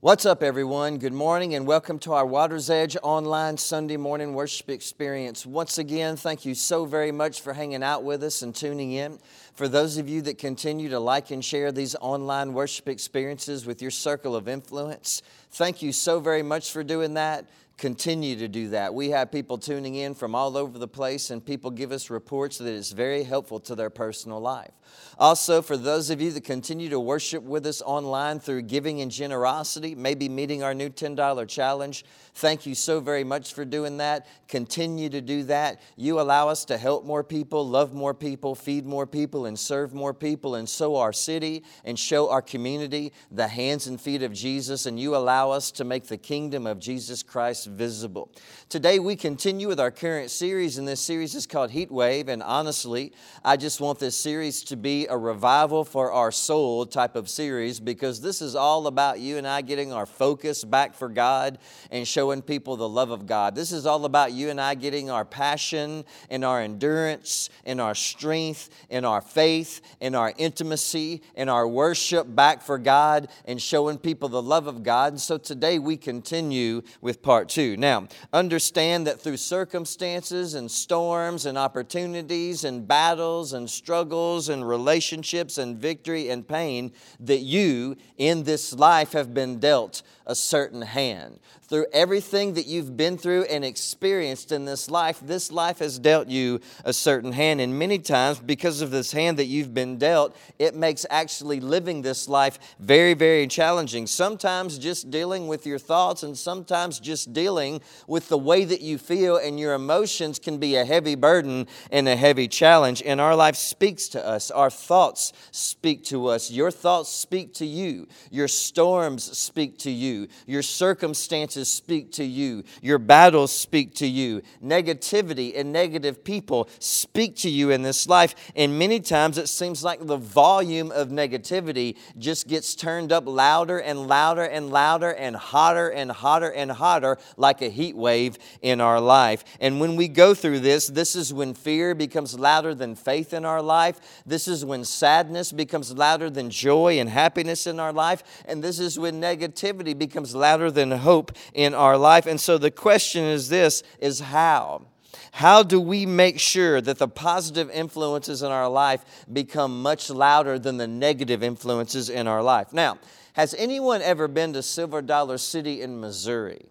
What's up, everyone? Good morning and welcome to our Water's Edge online Sunday morning worship experience. Once again, thank you so very much for hanging out with us and tuning in. For those of you that continue to like and share these online worship experiences with your circle of influence, thank you so very much for doing that continue to do that. We have people tuning in from all over the place, and people give us reports that it's very helpful to their personal life. Also, for those of you that continue to worship with us online through giving and generosity, maybe meeting our new $10 challenge, thank you so very much for doing that. Continue to do that. You allow us to help more people, love more people, feed more people, and serve more people, and sow our city and show our community the hands and feet of Jesus. And you allow us to make the kingdom of Jesus Christ visible. Today, we continue with our current series, and this series is called Heat Wave. And honestly, I just want this series to be a revival for our soul type of series because this is all about you and I getting our focus back for God and showing people the love of God. This is all about you and I getting our passion and our endurance and our strength and our faith and our intimacy and our worship back for God and showing people the love of God. And so today we continue with part two. Now, understand that through circumstances and storms and opportunities and battles and struggles and relationships, and victory and pain that you in this life have been dealt a certain hand through everything that you've been through and experienced in this life, this life has dealt you a certain hand. And many times, because of this hand that you've been dealt, it makes actually living this life very, very challenging. Sometimes just dealing with your thoughts, and sometimes just dealing with the way that you feel and your emotions can be a heavy burden and a heavy challenge. And our life speaks to us, our thoughts speak to us, your thoughts speak to you, your storms speak to you, your circumstances speak to you, your battles speak to you, negativity and negative people speak to you in this life. And many times it seems like the volume of negativity just gets turned up louder and louder and louder and hotter and hotter and hotter like a heat wave in our life. And when we go through this, this is when fear becomes louder than faith in our life. This is when sadness becomes louder than joy and happiness in our life. And this is when negativity becomes louder than hope in our life. And so the question is this is how? How do we make sure that the positive influences in our life become much louder than the negative influences in our life? Now, has anyone ever been to Silver Dollar City in Missouri?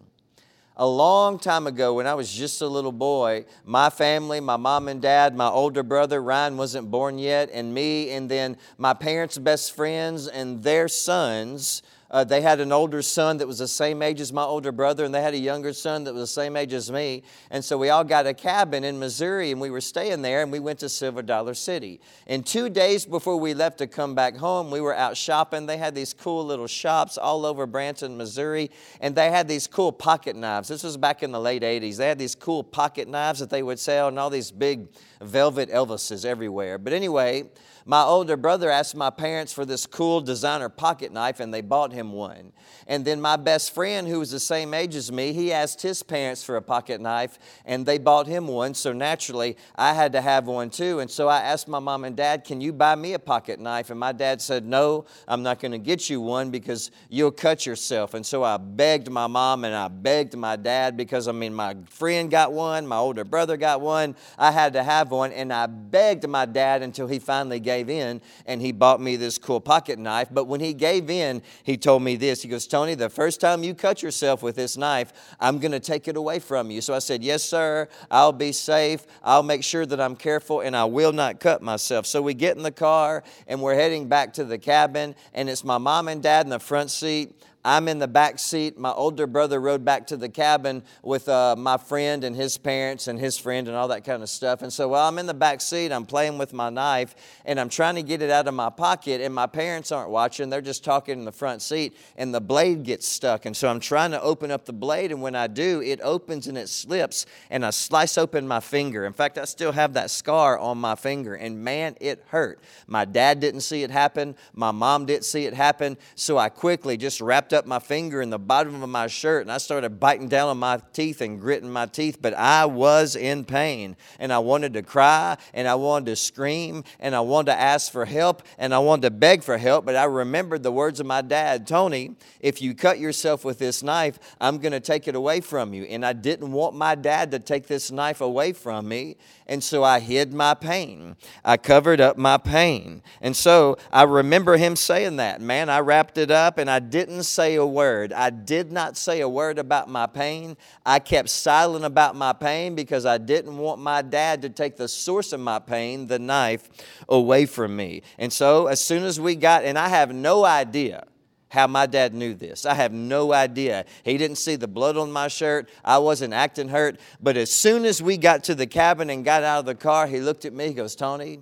A long time ago, when I was just a little boy, my family, my mom and dad, my older brother, Ryan wasn't born yet, and me, and then my parents' best friends and their sons uh, they had an older son that was the same age as my older brother, and they had a younger son that was the same age as me. And so we all got a cabin in Missouri, and we were staying there, and we went to Silver Dollar City. And two days before we left to come back home, we were out shopping. They had these cool little shops all over Branson, Missouri, and they had these cool pocket knives. This was back in the late 80s. They had these cool pocket knives that they would sell, and all these big velvet Elvises everywhere. But anyway, my older brother asked my parents for this cool designer pocket knife, and they bought him one. And then my best friend, who was the same age as me, he asked his parents for a pocket knife, and they bought him one. So naturally, I had to have one too. And so I asked my mom and dad, Can you buy me a pocket knife? And my dad said, No, I'm not going to get you one because you'll cut yourself. And so I begged my mom and I begged my dad because, I mean, my friend got one, my older brother got one. I had to have one, and I begged my dad until he finally gave gave in and he bought me this cool pocket knife. But when he gave in, he told me this. He goes, Tony, the first time you cut yourself with this knife, I'm going to take it away from you. So I said, Yes, sir. I'll be safe. I'll make sure that I'm careful and I will not cut myself. So we get in the car and we're heading back to the cabin, and it's my mom and dad in the front seat. I'm in the back seat. My older brother rode back to the cabin with uh, my friend and his parents and his friend and all that kind of stuff. And so while I'm in the back seat, I'm playing with my knife and I'm trying to get it out of my pocket. And my parents aren't watching, they're just talking in the front seat. And the blade gets stuck. And so I'm trying to open up the blade. And when I do, it opens and it slips. And I slice open my finger. In fact, I still have that scar on my finger. And man, it hurt. My dad didn't see it happen. My mom didn't see it happen. So I quickly just wrapped up up my finger in the bottom of my shirt and I started biting down on my teeth and gritting my teeth, but I was in pain and I wanted to cry and I wanted to scream and I wanted to ask for help and I wanted to beg for help. But I remembered the words of my dad Tony, if you cut yourself with this knife, I'm going to take it away from you. And I didn't want my dad to take this knife away from me. And so I hid my pain. I covered up my pain. And so I remember him saying that. Man, I wrapped it up and I didn't say a word. I did not say a word about my pain. I kept silent about my pain because I didn't want my dad to take the source of my pain, the knife, away from me. And so as soon as we got, and I have no idea how my dad knew this. I have no idea. He didn't see the blood on my shirt. I wasn't acting hurt. But as soon as we got to the cabin and got out of the car, he looked at me. He goes, Tony,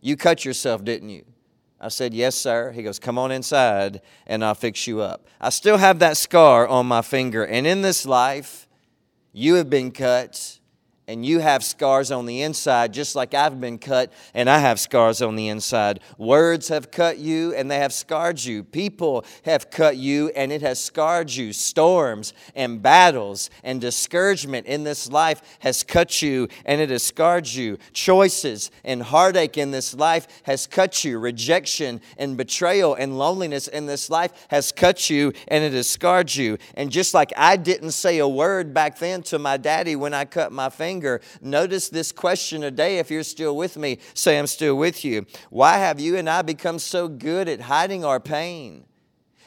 you cut yourself, didn't you? I said, Yes, sir. He goes, Come on inside and I'll fix you up. I still have that scar on my finger. And in this life, you have been cut and you have scars on the inside, just like I've been cut and I have scars on the inside. Words have cut you and they have scarred you. People have cut you and it has scarred you. Storms and battles and discouragement in this life has cut you and it has scarred you. Choices and heartache in this life has cut you. Rejection and betrayal and loneliness in this life has cut you and it has scarred you. And just like I didn't say a word back then to my daddy when I cut my finger, anger. Notice this question today, if you're still with me, say, I'm still with you. Why have you and I become so good at hiding our pain?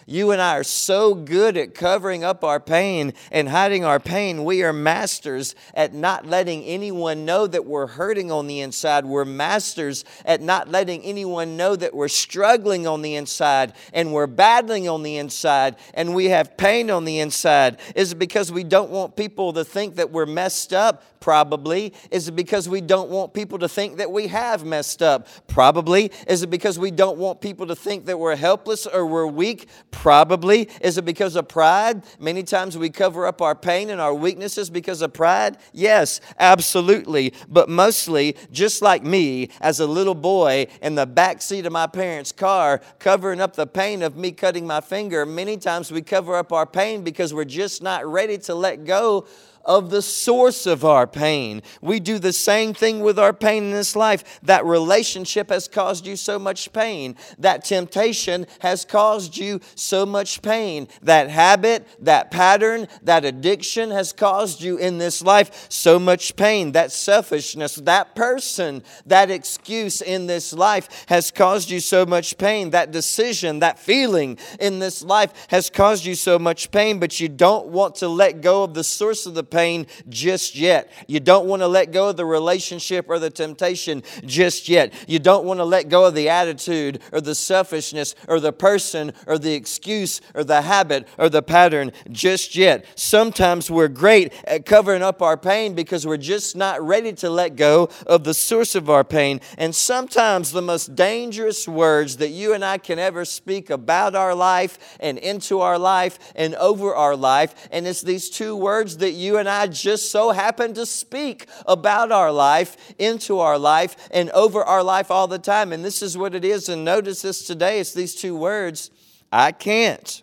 You and I are so good at covering up our pain and hiding our pain. We are masters at not letting anyone know that we're hurting on the inside. We're masters at not letting anyone know that we're struggling on the inside and we're battling on the inside and we have pain on the inside. Is it because we don't want people to think that we're messed up? Probably. Is it because we don't want people to think that we have messed up? Probably. Is it because we don't want people to think that we're helpless or we're weak? Probably. Is it because of pride? Many times we cover up our pain and our weaknesses because of pride. Yes, absolutely. But mostly, just like me as a little boy in the back seat of my parents' car, covering up the pain of me cutting my finger, many times we cover up our pain because we're just not ready to let go of the source of our pain. We do the same thing with our pain in this life. That relationship has caused you so much pain. That temptation has caused you so much pain. That habit, that pattern, that addiction has caused you in this life so much pain. That selfishness, that person, that excuse in this life has caused you so much pain. That decision, that feeling in this life has caused you so much pain, but you don't want to let go of the source of the pain just yet. You don't want to let go of the relationship or the temptation just yet. You don't want to let go of the attitude or the selfishness or the person or the excuse or the habit or the pattern just yet. Sometimes we're great at covering up our pain because we're just not ready to let go of the source of our pain. And sometimes the most dangerous words that you and I can ever speak about our life and into our life and over our life, and it's these two words that you and I just so happen to speak about our life, into our life, and over our life all the time. And this is what it is. And notice this today it's these two words I can't.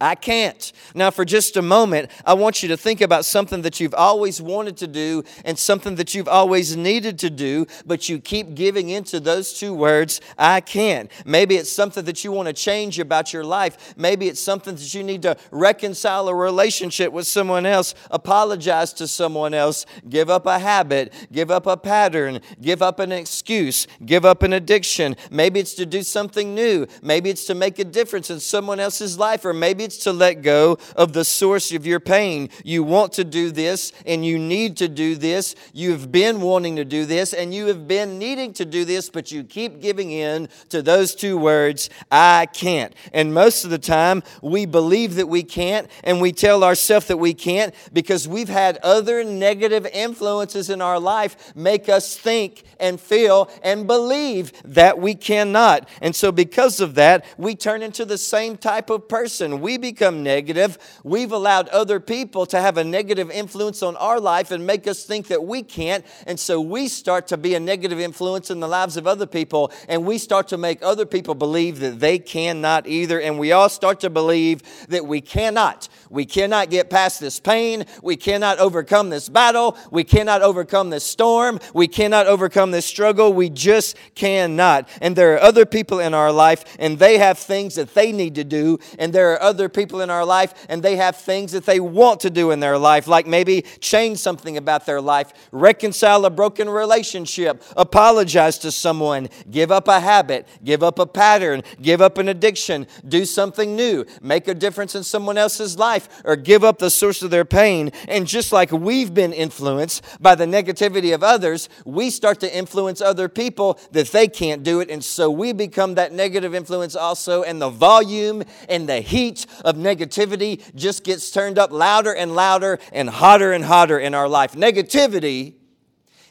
I can't. Now, for just a moment, I want you to think about something that you've always wanted to do and something that you've always needed to do, but you keep giving into those two words, I can't. Maybe it's something that you want to change about your life. Maybe it's something that you need to reconcile a relationship with someone else, apologize to someone else, give up a habit, give up a pattern, give up an excuse, give up an addiction. Maybe it's to do something new. Maybe it's to make a difference in someone else's life, or maybe needs to let go of the source of your pain. You want to do this and you need to do this. You've been wanting to do this and you have been needing to do this, but you keep giving in to those two words, I can't. And most of the time, we believe that we can't and we tell ourselves that we can't because we've had other negative influences in our life make us think and feel and believe that we cannot. And so, because of that, we turn into the same type of person. We become negative, we've allowed other people to have a negative influence on our life and make us think that we can't. And so we start to be a negative influence in the lives of other people, and we start to make other people believe that they cannot either. And we all start to believe that we cannot. We cannot get past this pain. We cannot overcome this battle. We cannot overcome this storm. We cannot overcome this struggle. We just cannot. And there are other people in our life, and they have things that they need to do. And there are other people in our life, and they have things that they want to do in their life, like maybe change something about their life, reconcile a broken relationship, apologize to someone, give up a habit, give up a pattern, give up an addiction, do something new, make a difference in someone else's life life or give up the source of their pain. And just like we've been influenced by the negativity of others, we start to influence other people that they can't do it. And so we become that negative influence also. And the volume and the heat of negativity just gets turned up louder and louder and hotter and hotter in our life. Negativity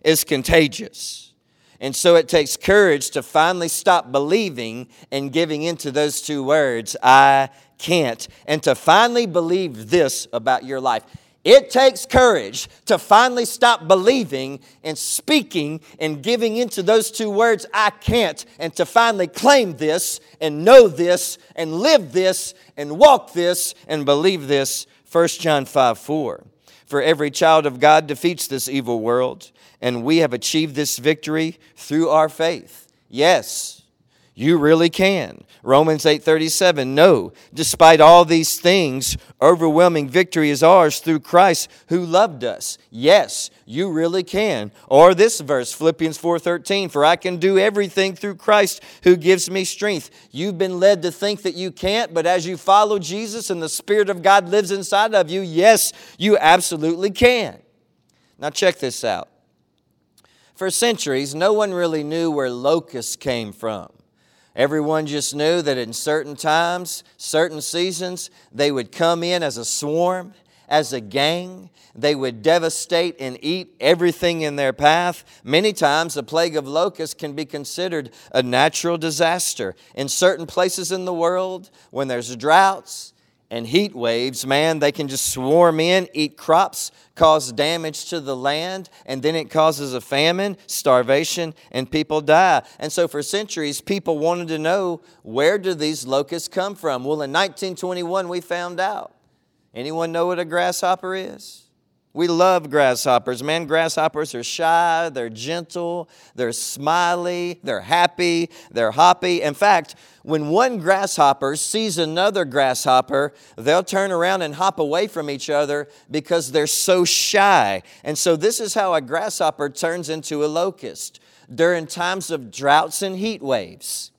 is contagious. And so it takes courage to finally stop believing and giving into those two words I can't. And to finally believe this about your life. It takes courage to finally stop believing and speaking and giving into those two words, I can't, and to finally claim this and know this and live this and walk this and believe this. 1 John 5 4. For every child of God defeats this evil world, and we have achieved this victory through our faith. Yes, you really can. Romans 8:37 No, despite all these things, overwhelming victory is ours through Christ who loved us. Yes, you really can. Or this verse, Philippians 4:13, for I can do everything through Christ who gives me strength. You've been led to think that you can't, but as you follow Jesus and the spirit of God lives inside of you, yes, you absolutely can. Now check this out. For centuries, no one really knew where locusts came from. Everyone just knew that in certain times, certain seasons, they would come in as a swarm, as a gang. They would devastate and eat everything in their path. Many times, the plague of locusts can be considered a natural disaster. In certain places in the world, when there's droughts, and heat waves, man, they can just swarm in, eat crops, cause damage to the land, and then it causes a famine, starvation, and people die. And so for centuries, people wanted to know where do these locusts come from? Well, in 1921, we found out. Anyone know what a grasshopper is? We love grasshoppers. Man, grasshoppers are shy, they're gentle, they're smiley, they're happy, they're hoppy. In fact, when one grasshopper sees another grasshopper, they'll turn around and hop away from each other because they're so shy. And so, this is how a grasshopper turns into a locust during times of droughts and heat waves.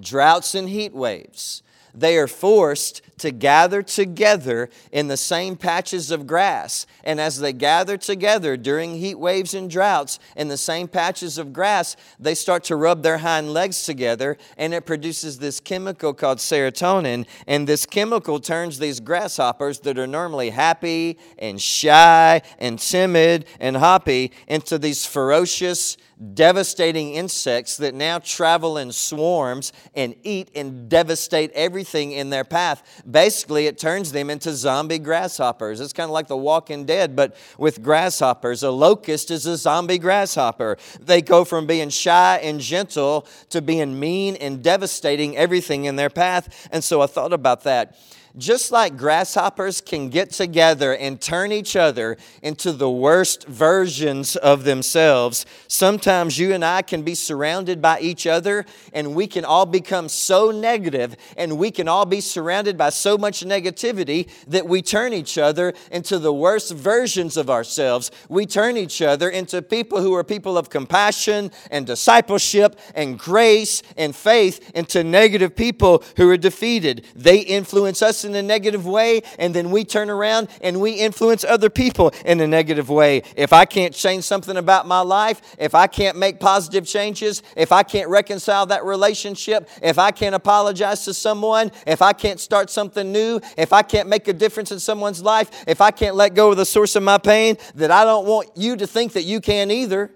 Droughts and heat waves they are forced to gather together in the same patches of grass. And as they gather together during heat waves and droughts in the same patches of grass, they start to rub their hind legs together and it produces this chemical called serotonin. And this chemical turns these grasshoppers that are normally happy and shy and timid and hoppy into these ferocious, devastating insects that now travel in swarms and eat and devastate everything in their path. Basically, it turns them into zombie grasshoppers. It's kind of like the walking dead, but with grasshoppers. A locust is a zombie grasshopper. They go from being shy and gentle to being mean and devastating everything in their path. And so I thought about that just like grasshoppers can get together and turn each other into the worst versions of themselves, sometimes you and I can be surrounded by each other and we can all become so negative and we can all be surrounded by so much negativity that we turn each other into the worst versions of ourselves. We turn each other into people who are people of compassion and discipleship and grace and faith into negative people who are defeated. They influence us in a negative way, and then we turn around and we influence other people in a negative way. If I can't change something about my life, if I can't make positive changes, if I can't reconcile that relationship, if I can't apologize to someone, if I can't start something new, if I can't make a difference in someone's life, if I can't let go of the source of my pain, that I don't want you to think that you can either.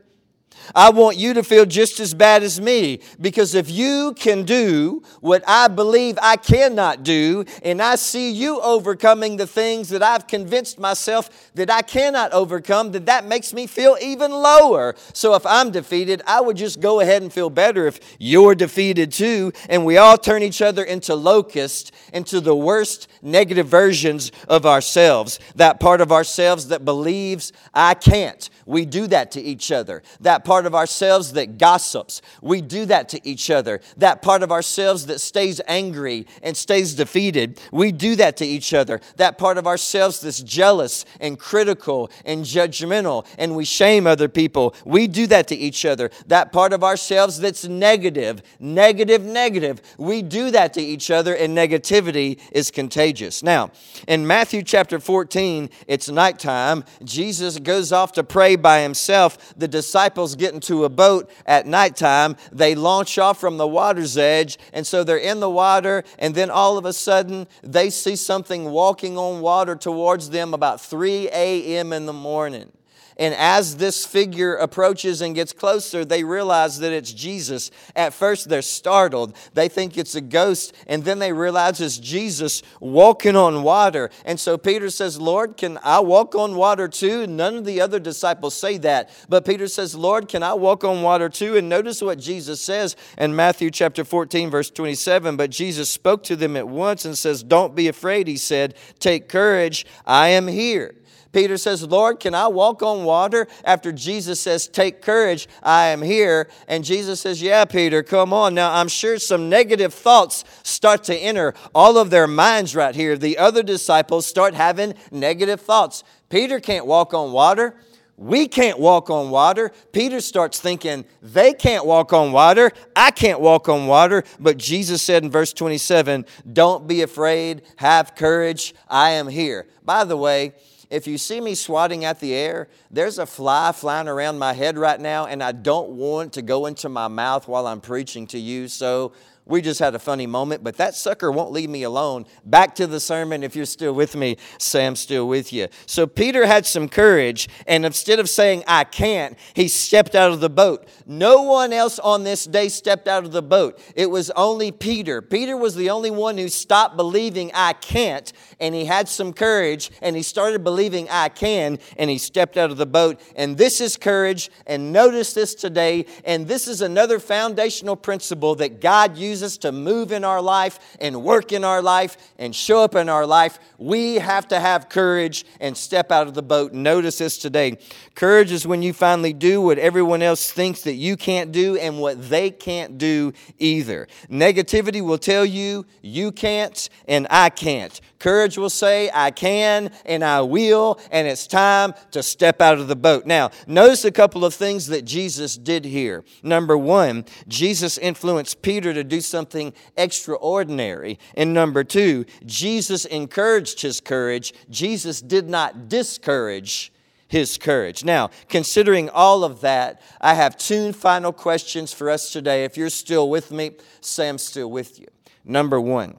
I want you to feel just as bad as me because if you can do what I believe I cannot do, and I see you overcoming the things that I've convinced myself that I cannot overcome, then that makes me feel even lower. So if I'm defeated, I would just go ahead and feel better if you're defeated too, and we all turn each other into locusts, into the worst negative versions of ourselves. That part of ourselves that believes I can't. We do that to each other. That part of ourselves that gossips, we do that to each other. That part of ourselves that stays angry and stays defeated, we do that to each other. That part of ourselves that's jealous and critical and judgmental and we shame other people, we do that to each other. That part of ourselves that's negative, negative, negative, we do that to each other and negativity is contagious. Now, in Matthew chapter 14, it's nighttime. Jesus goes off to pray by himself. The disciples get into a boat at nighttime. They launch off from the water's edge, and so they're in the water, and then all of a sudden they see something walking on water towards them about 3 a.m. in the morning. And as this figure approaches and gets closer, they realize that it's Jesus. At first, they're startled. They think it's a ghost. And then they realize it's Jesus walking on water. And so Peter says, Lord, can I walk on water too? None of the other disciples say that. But Peter says, Lord, can I walk on water too? And notice what Jesus says in Matthew chapter 14, verse 27. But Jesus spoke to them at once and says, Don't be afraid. He said, Take courage. I am here. Peter says, Lord, can I walk on water? After Jesus says, Take courage, I am here. And Jesus says, Yeah, Peter, come on. Now, I'm sure some negative thoughts start to enter all of their minds right here. The other disciples start having negative thoughts. Peter can't walk on water. We can't walk on water. Peter starts thinking, they can't walk on water. I can't walk on water. But Jesus said in verse 27, Don't be afraid. Have courage. I am here. By the way, if you see me swatting at the air, there's a fly flying around my head right now, and I don't want to go into my mouth while I'm preaching to you. So we just had a funny moment, but that sucker won't leave me alone. Back to the sermon. If you're still with me, Sam's still with you. So Peter had some courage, and instead of saying, I can't, he stepped out of the boat. No one else on this day stepped out of the boat. It was only Peter. Peter was the only one who stopped believing, I can't, and he had some courage, and he started believing, I can, and he stepped out of the boat. And this is courage, and notice this today, and this is another foundational principle that God uses Jesus to move in our life and work in our life and show up in our life, we have to have courage and step out of the boat. Notice this today. Courage is when you finally do what everyone else thinks that you can't do and what they can't do either. Negativity will tell you you can't and I can't. Courage will say, I can and I will, and it's time to step out of the boat. Now, notice a couple of things that Jesus did here. Number one, Jesus influenced Peter to do something extraordinary. And number two, Jesus encouraged his courage. Jesus did not discourage his courage. Now, considering all of that, I have two final questions for us today. If you're still with me, Sam's still with you. Number one,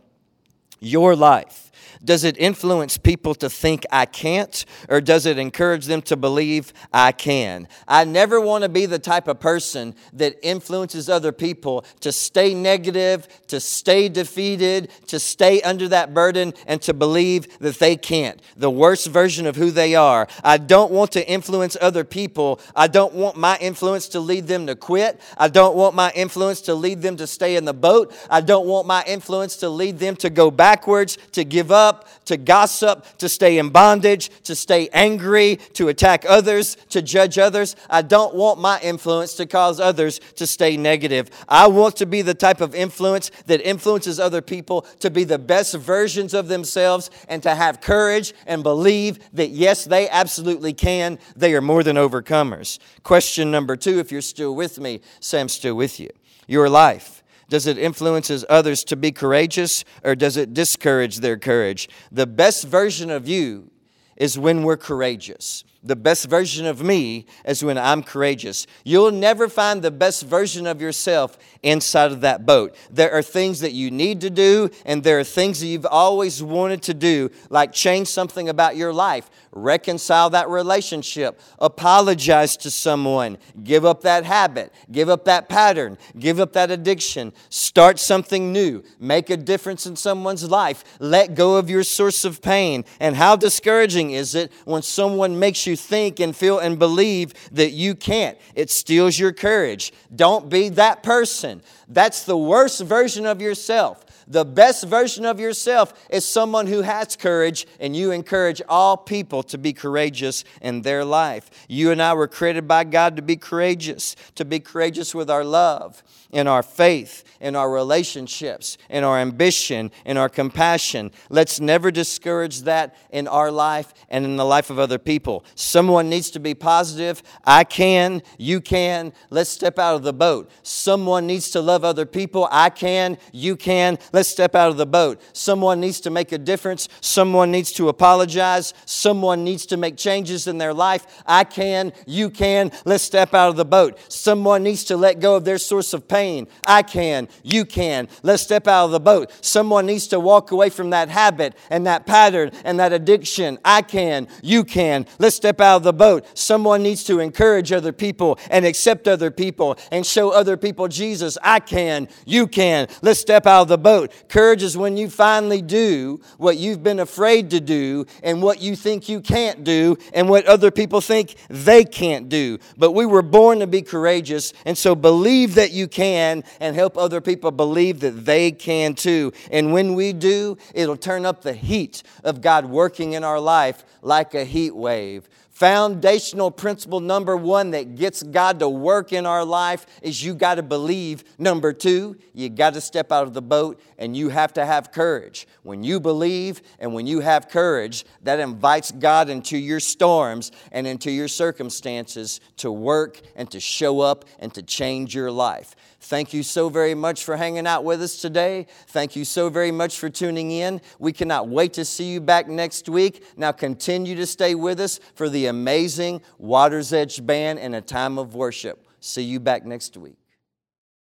your life does it influence people to think I can't, or does it encourage them to believe I can? I never want to be the type of person that influences other people to stay negative, to stay defeated, to stay under that burden, and to believe that they can't. The worst version of who they are. I don't want to influence other people. I don't want my influence to lead them to quit. I don't want my influence to lead them to stay in the boat. I don't want my influence to lead them to go backwards, to give up up, to gossip, to stay in bondage, to stay angry, to attack others, to judge others. I don't want my influence to cause others to stay negative. I want to be the type of influence that influences other people to be the best versions of themselves and to have courage and believe that yes, they absolutely can. They are more than overcomers. Question number two, if you're still with me, Sam's still with you. Your life does it influences others to be courageous or does it discourage their courage? The best version of you is when we're courageous. The best version of me is when I'm courageous. You'll never find the best version of yourself inside of that boat. There are things that you need to do, and there are things that you've always wanted to do, like change something about your life, reconcile that relationship, apologize to someone, give up that habit, give up that pattern, give up that addiction, start something new, make a difference in someone's life, let go of your source of pain. And how discouraging is it when someone makes you think and feel and believe that you can't? It steals your courage. Don't be that person. That's the worst version of yourself. The best version of yourself is someone who has courage, and you encourage all people to be courageous in their life. You and I were created by God to be courageous, to be courageous with our love, in our faith, in our relationships, in our ambition, in our compassion. Let's never discourage that in our life and in the life of other people. Someone needs to be positive. I can, you can. Let's step out of the boat. Someone needs to love other people. I can, you can. Let's step out of the boat. Someone needs to make a difference. Someone needs to apologize. Someone needs to make changes in their life. I can, you can. Let's step out of the boat. Someone needs to let go of their source of pain. I can, you can. Let's step out of the boat. Someone needs to walk away from that habit and that pattern and that addiction. I can, you can. Let's step out of the boat. Someone needs to encourage other people and accept other people and show other people Jesus. I can, you can. Let's step out of the boat. Courage is when you finally do what you've been afraid to do and what you think you can't do and what other people think they can't do. But we were born to be courageous, and so believe that you can and help other people believe that they can too. And when we do, it'll turn up the heat of God working in our life like a heat wave. Foundational principle number one that gets God to work in our life is you got to believe. Number two, you got to step out of the boat and you have to have courage. When you believe and when you have courage, that invites God into your storms and into your circumstances to work and to show up and to change your life. Thank you so very much for hanging out with us today. Thank you so very much for tuning in. We cannot wait to see you back next week. Now continue to stay with us for the amazing Water's Edge Band and a time of worship. See you back next week.